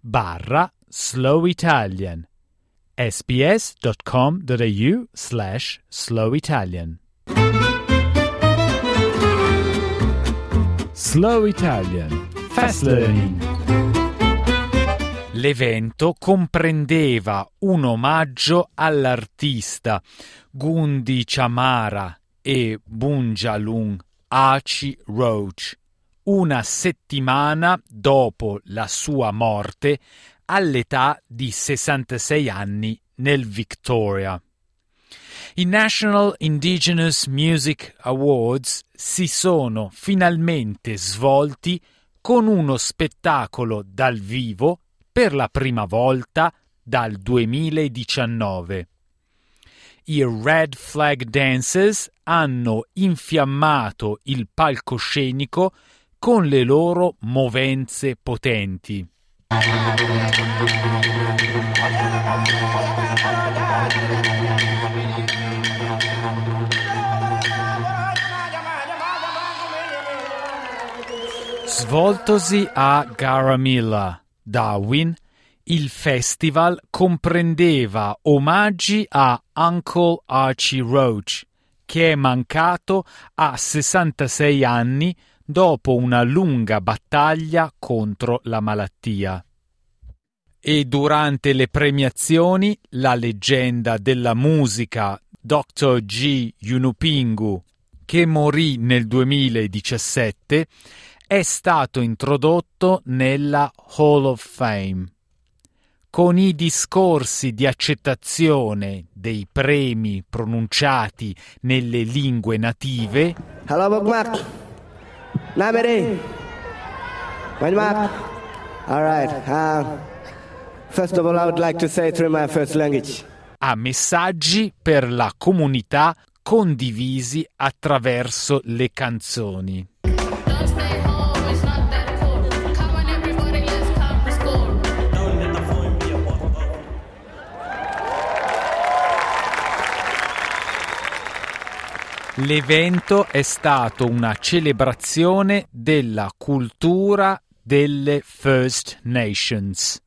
barra Slow Italian sbs.com.au slash Slow Italian. Slow Italian Fast Learning. L'evento comprendeva un omaggio all'artista Gundi Chamara e Bunjalung Achi Roach, una settimana dopo la sua morte all'età di 66 anni nel Victoria. I National Indigenous Music Awards si sono finalmente svolti con uno spettacolo dal vivo per la prima volta dal 2019. I Red Flag Dancers hanno infiammato il palcoscenico con le loro movenze potenti. Svoltosi a Garamilla, Darwin, il festival comprendeva omaggi a Uncle Archie Roach, che è mancato a 66 anni dopo una lunga battaglia contro la malattia. E durante le premiazioni la leggenda della musica Dr. G. Yunupingu, che morì nel 2017, è stato introdotto nella Hall of Fame. Con i discorsi di accettazione dei premi pronunciati nelle lingue native. Right. Uh. A messaggi per la comunità condivisi attraverso le canzoni. L'evento è stato una celebrazione della cultura delle First Nations.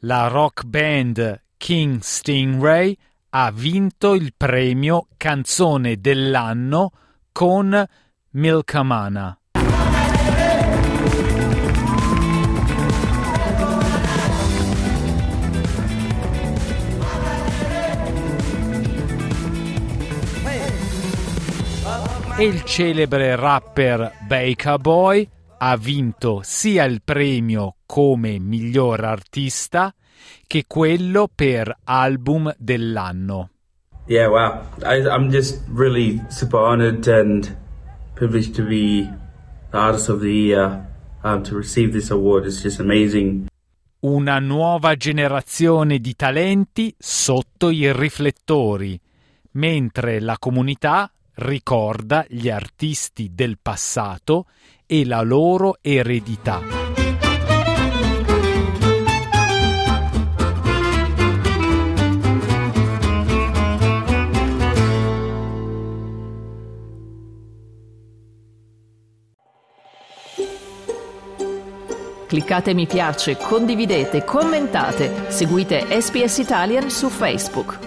La rock band King Stingray ha vinto il premio Canzone dell'anno con Milkamana. E il celebre rapper Baker Boy ha vinto sia il premio come miglior artista che quello per album dell'anno. Yeah, wow. I, I'm just really super honored and privileged to be the artist of the year. Um, to receive this award is just amazing. Una nuova generazione di talenti sotto i riflettori, mentre la comunità ricorda gli artisti del passato e la loro eredità. Cliccate mi piace, condividete, commentate, seguite SPS Italian su Facebook.